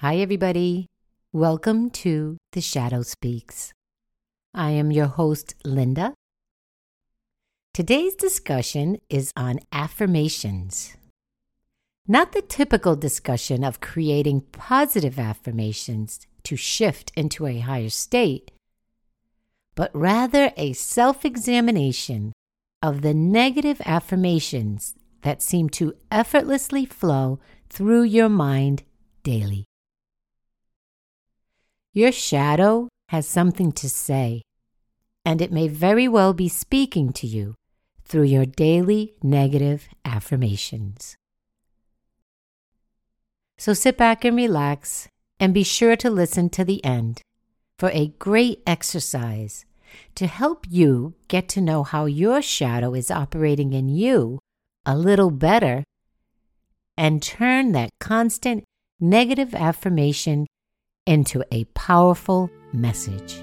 Hi, everybody. Welcome to The Shadow Speaks. I am your host, Linda. Today's discussion is on affirmations. Not the typical discussion of creating positive affirmations to shift into a higher state, but rather a self examination of the negative affirmations that seem to effortlessly flow through your mind daily. Your shadow has something to say, and it may very well be speaking to you through your daily negative affirmations. So sit back and relax, and be sure to listen to the end for a great exercise to help you get to know how your shadow is operating in you a little better and turn that constant negative affirmation into a powerful message.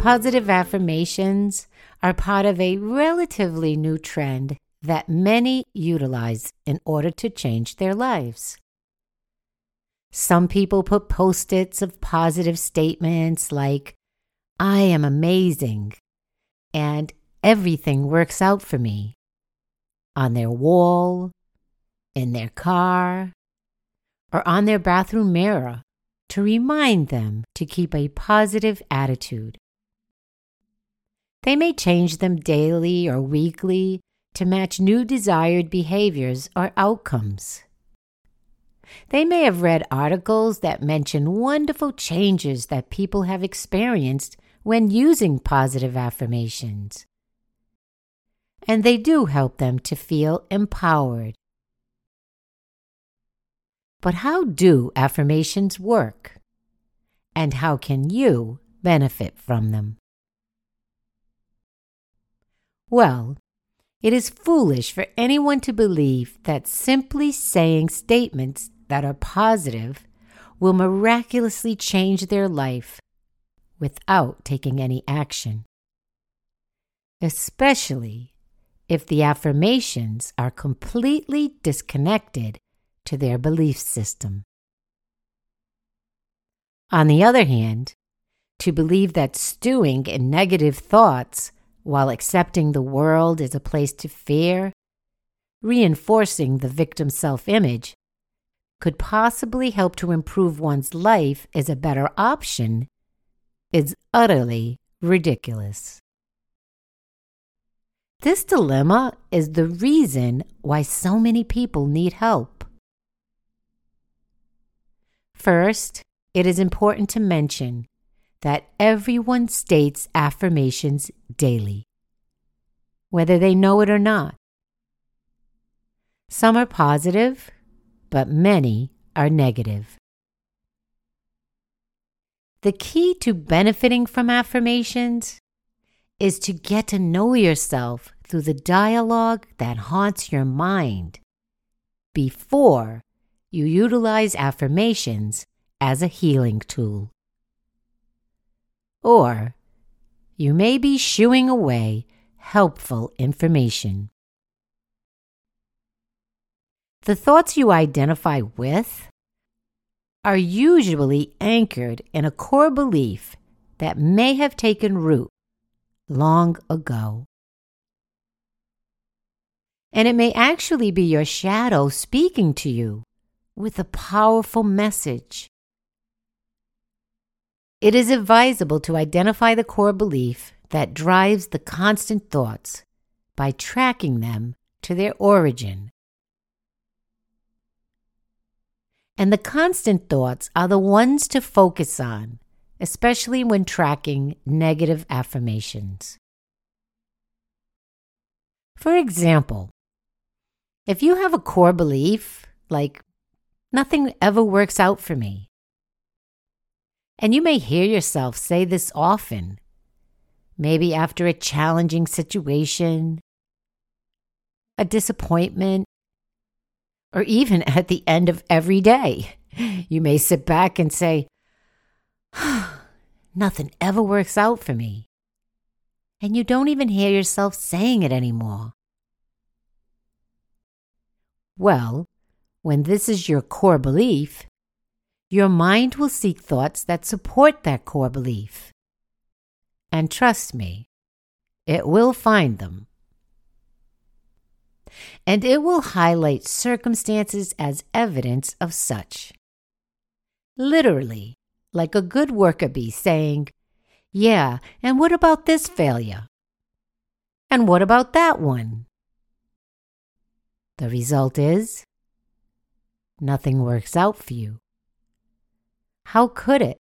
Positive affirmations are part of a relatively new trend that many utilize in order to change their lives. Some people put post its of positive statements like, I am amazing, and everything works out for me, on their wall, in their car, or on their bathroom mirror to remind them to keep a positive attitude. They may change them daily or weekly to match new desired behaviors or outcomes. They may have read articles that mention wonderful changes that people have experienced when using positive affirmations. And they do help them to feel empowered. But how do affirmations work? And how can you benefit from them? Well, it is foolish for anyone to believe that simply saying statements that are positive will miraculously change their life without taking any action, especially if the affirmations are completely disconnected to their belief system. On the other hand, to believe that stewing in negative thoughts while accepting the world as a place to fear, reinforcing the victim's self image, could possibly help to improve one's life as a better option is utterly ridiculous. This dilemma is the reason why so many people need help. First, it is important to mention that everyone states affirmations daily, whether they know it or not. Some are positive, but many are negative. The key to benefiting from affirmations is to get to know yourself through the dialogue that haunts your mind before you utilize affirmations as a healing tool or you may be shooing away helpful information. The thoughts you identify with are usually anchored in a core belief that may have taken root long ago. And it may actually be your shadow speaking to you with a powerful message it is advisable to identify the core belief that drives the constant thoughts by tracking them to their origin. And the constant thoughts are the ones to focus on, especially when tracking negative affirmations. For example, if you have a core belief like, nothing ever works out for me, and you may hear yourself say this often, maybe after a challenging situation, a disappointment, or even at the end of every day. You may sit back and say, Nothing ever works out for me. And you don't even hear yourself saying it anymore. Well, when this is your core belief, your mind will seek thoughts that support that core belief. And trust me, it will find them. And it will highlight circumstances as evidence of such. Literally, like a good worker bee saying, Yeah, and what about this failure? And what about that one? The result is nothing works out for you. How could it?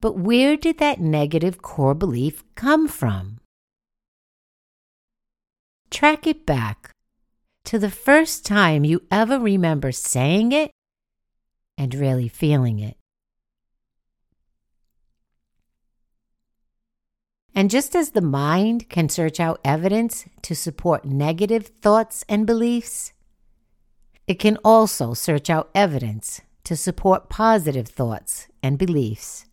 But where did that negative core belief come from? Track it back to the first time you ever remember saying it and really feeling it. And just as the mind can search out evidence to support negative thoughts and beliefs, it can also search out evidence to support positive thoughts and beliefs,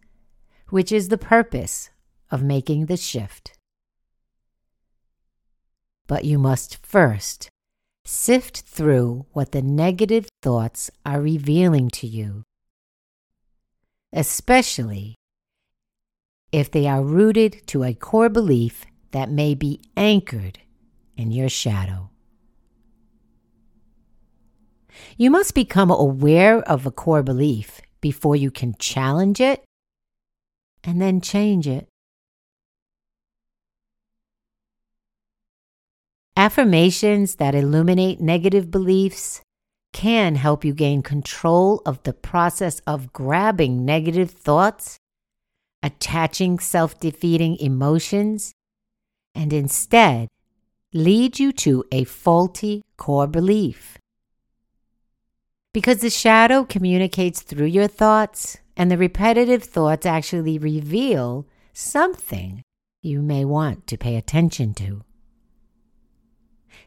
which is the purpose of making the shift. But you must first sift through what the negative thoughts are revealing to you, especially if they are rooted to a core belief that may be anchored in your shadow. You must become aware of a core belief before you can challenge it and then change it. Affirmations that illuminate negative beliefs can help you gain control of the process of grabbing negative thoughts, attaching self defeating emotions, and instead lead you to a faulty core belief. Because the shadow communicates through your thoughts, and the repetitive thoughts actually reveal something you may want to pay attention to.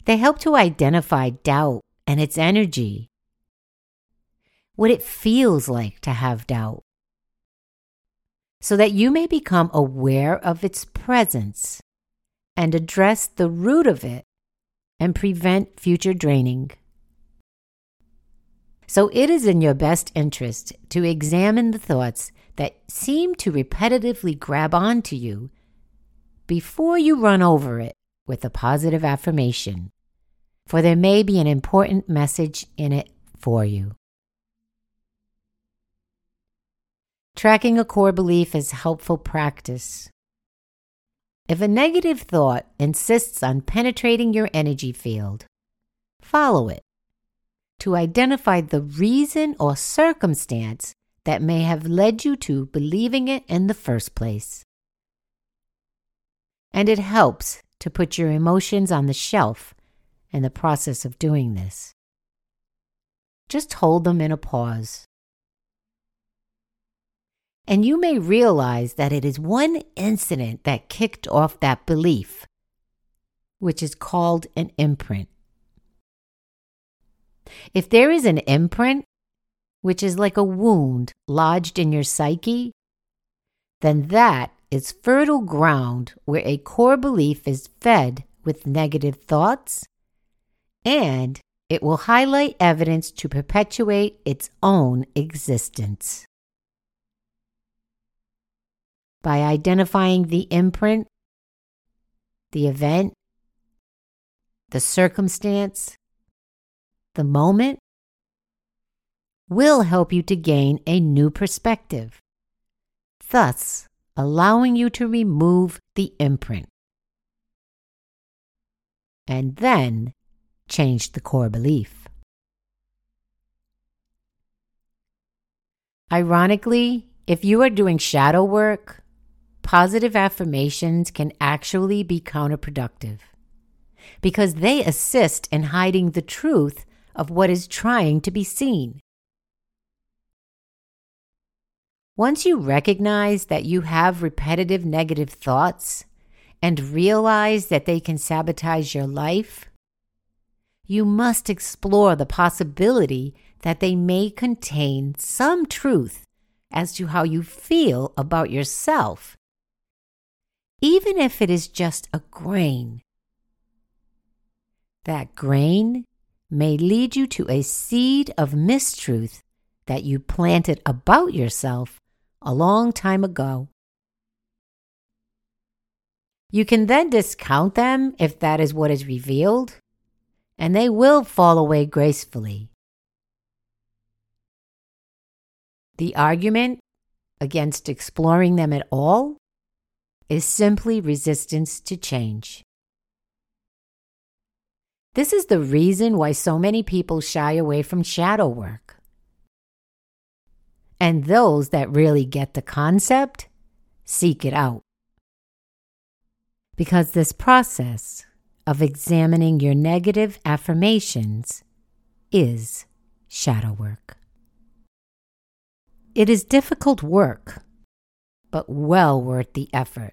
They help to identify doubt and its energy, what it feels like to have doubt, so that you may become aware of its presence and address the root of it and prevent future draining. So it is in your best interest to examine the thoughts that seem to repetitively grab onto you before you run over it with a positive affirmation for there may be an important message in it for you. Tracking a core belief is helpful practice. If a negative thought insists on penetrating your energy field, follow it to identify the reason or circumstance that may have led you to believing it in the first place. And it helps to put your emotions on the shelf in the process of doing this. Just hold them in a pause. And you may realize that it is one incident that kicked off that belief, which is called an imprint. If there is an imprint, which is like a wound lodged in your psyche, then that is fertile ground where a core belief is fed with negative thoughts, and it will highlight evidence to perpetuate its own existence. By identifying the imprint, the event, the circumstance, the moment, will help you to gain a new perspective, thus allowing you to remove the imprint. And then change the core belief. Ironically, if you are doing shadow work, positive affirmations can actually be counterproductive because they assist in hiding the truth of what is trying to be seen. Once you recognize that you have repetitive negative thoughts and realize that they can sabotage your life, you must explore the possibility that they may contain some truth as to how you feel about yourself, even if it is just a grain. That grain may lead you to a seed of mistruth that you planted about yourself a long time ago. You can then discount them if that is what is revealed, and they will fall away gracefully. The argument against exploring them at all is simply resistance to change. This is the reason why so many people shy away from shadow work. And those that really get the concept seek it out. Because this process of examining your negative affirmations is shadow work. It is difficult work, but well worth the effort.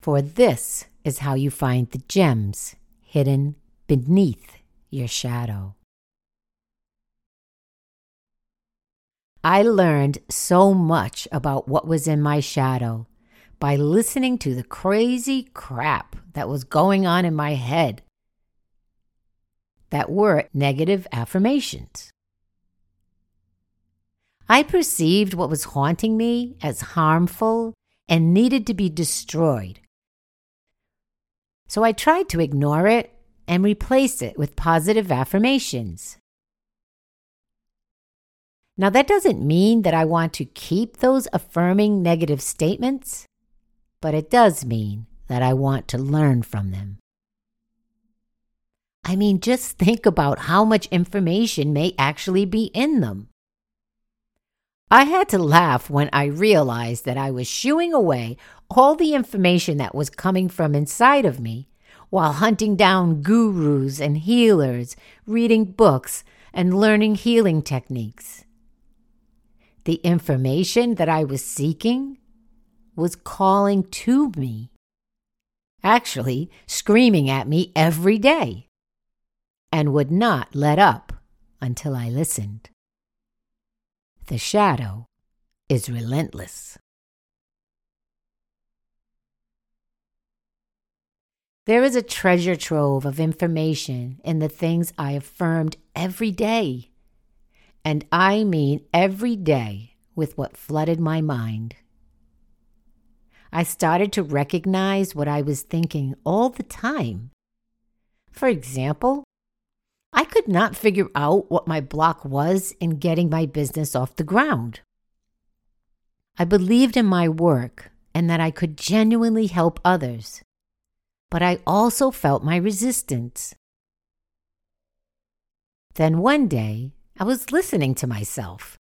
For this is how you find the gems hidden beneath your shadow. I learned so much about what was in my shadow by listening to the crazy crap that was going on in my head that were negative affirmations. I perceived what was haunting me as harmful and needed to be destroyed. So I tried to ignore it and replace it with positive affirmations. Now, that doesn't mean that I want to keep those affirming negative statements, but it does mean that I want to learn from them. I mean, just think about how much information may actually be in them. I had to laugh when I realized that I was shooing away all the information that was coming from inside of me while hunting down gurus and healers, reading books, and learning healing techniques. The information that I was seeking was calling to me, actually screaming at me every day, and would not let up until I listened. The shadow is relentless. There is a treasure trove of information in the things I affirmed every day. And I mean every day with what flooded my mind. I started to recognize what I was thinking all the time. For example, I could not figure out what my block was in getting my business off the ground. I believed in my work and that I could genuinely help others, but I also felt my resistance. Then one day, I was listening to myself.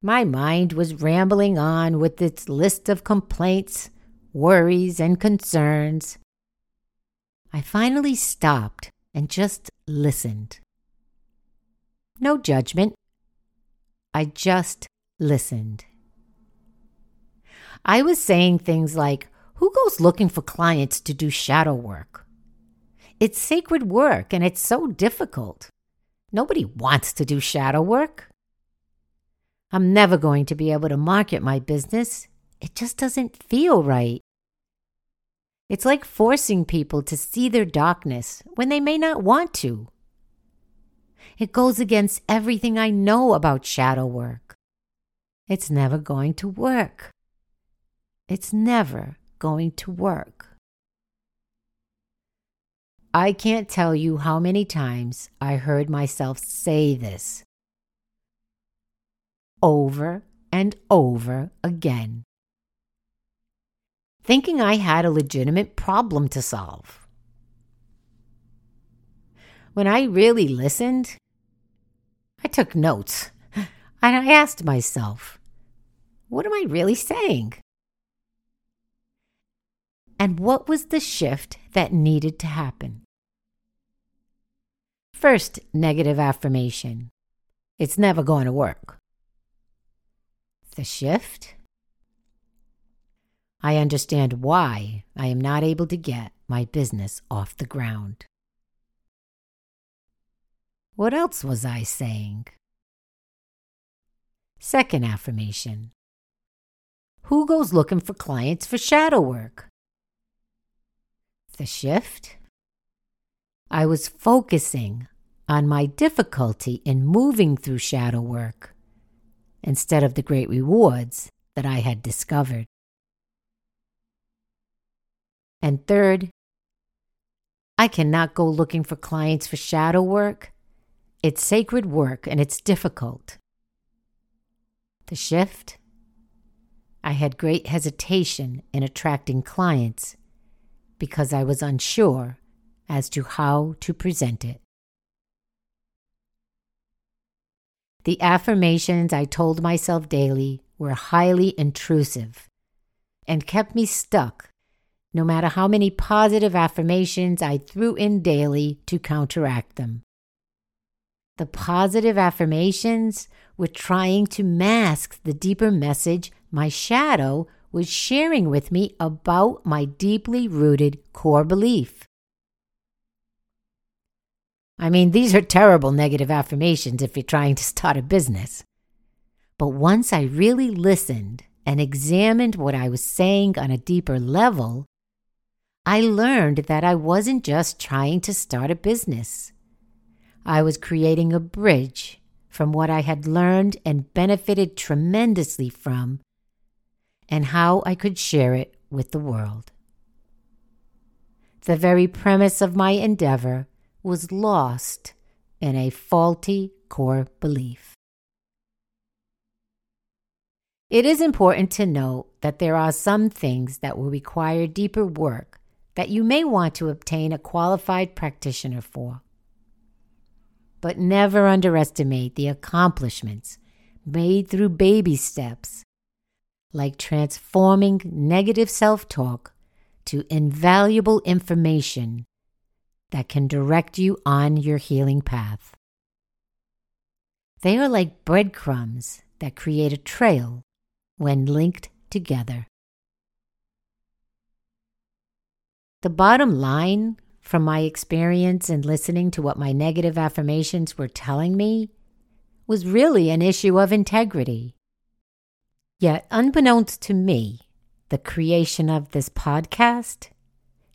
My mind was rambling on with its list of complaints, worries, and concerns. I finally stopped and just listened. No judgment. I just listened. I was saying things like, Who goes looking for clients to do shadow work? It's sacred work and it's so difficult. Nobody wants to do shadow work. I'm never going to be able to market my business. It just doesn't feel right. It's like forcing people to see their darkness when they may not want to. It goes against everything I know about shadow work. It's never going to work. It's never going to work. I can't tell you how many times I heard myself say this over and over again thinking I had a legitimate problem to solve. When I really listened, I took notes and I asked myself, what am I really saying? And what was the shift that needed to happen? First, negative affirmation. It's never going to work. The shift? I understand why I am not able to get my business off the ground. What else was I saying? Second affirmation Who goes looking for clients for shadow work? The shift? I was focusing on my difficulty in moving through shadow work instead of the great rewards that I had discovered. And third, I cannot go looking for clients for shadow work. It's sacred work and it's difficult. The shift? I had great hesitation in attracting clients because I was unsure as to how to present it. The affirmations I told myself daily were highly intrusive and kept me stuck no matter how many positive affirmations I threw in daily to counteract them. The positive affirmations were trying to mask the deeper message my shadow was sharing with me about my deeply rooted core belief. I mean, these are terrible negative affirmations if you're trying to start a business. But once I really listened and examined what I was saying on a deeper level, I learned that I wasn't just trying to start a business. I was creating a bridge from what I had learned and benefited tremendously from, and how I could share it with the world. The very premise of my endeavor was lost in a faulty core belief. It is important to note that there are some things that will require deeper work that you may want to obtain a qualified practitioner for. But never underestimate the accomplishments made through baby steps, like transforming negative self talk to invaluable information that can direct you on your healing path. They are like breadcrumbs that create a trail when linked together. The bottom line from my experience in listening to what my negative affirmations were telling me was really an issue of integrity. Yet, unbeknownst to me, the creation of this podcast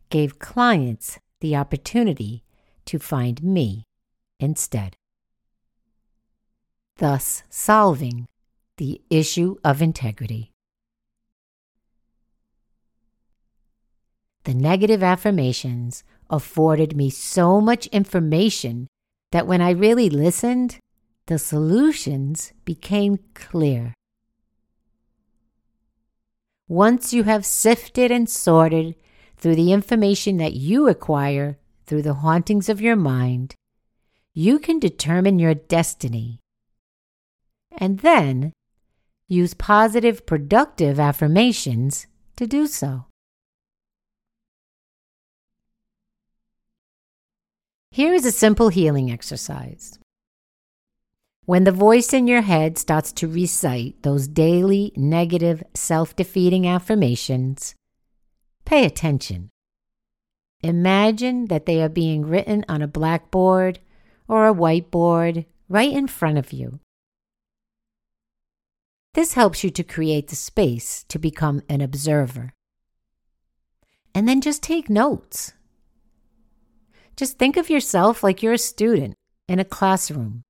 gave clients the opportunity to find me instead, thus solving the issue of integrity. The negative affirmations afforded me so much information that when I really listened, the solutions became clear. Once you have sifted and sorted through the information that you acquire through the hauntings of your mind, you can determine your destiny. And then use positive, productive affirmations to do so. Here is a simple healing exercise. When the voice in your head starts to recite those daily negative, self defeating affirmations, pay attention. Imagine that they are being written on a blackboard or a whiteboard right in front of you. This helps you to create the space to become an observer. And then just take notes. Just think of yourself like you're a student in a classroom.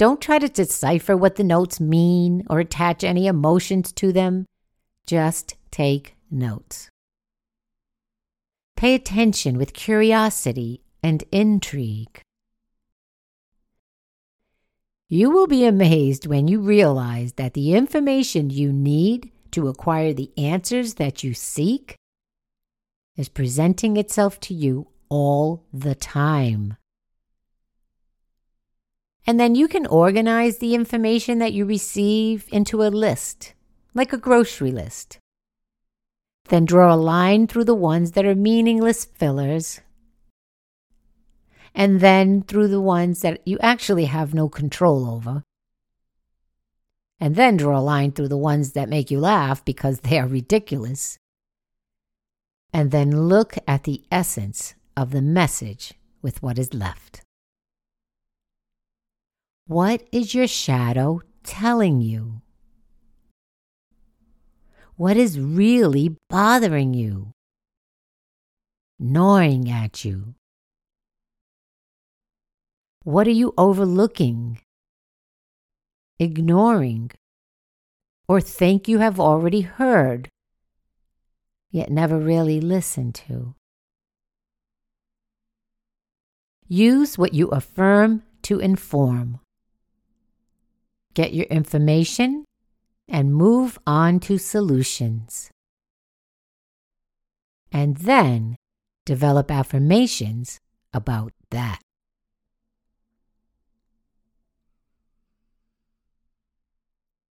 Don't try to decipher what the notes mean or attach any emotions to them. Just take notes. Pay attention with curiosity and intrigue. You will be amazed when you realize that the information you need to acquire the answers that you seek is presenting itself to you all the time. And then you can organize the information that you receive into a list, like a grocery list. Then draw a line through the ones that are meaningless fillers, and then through the ones that you actually have no control over. and then draw a line through the ones that make you laugh because they are ridiculous. And then look at the essence of the message with what is left. What is your shadow telling you? What is really bothering you? Gnawing at you? What are you overlooking, ignoring, or think you have already heard, yet never really listened to? Use what you affirm to inform. Get your information and move on to solutions. And then develop affirmations about that.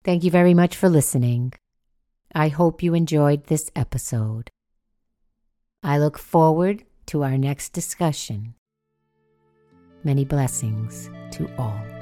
Thank you very much for listening. I hope you enjoyed this episode. I look forward to our next discussion. Many blessings to all.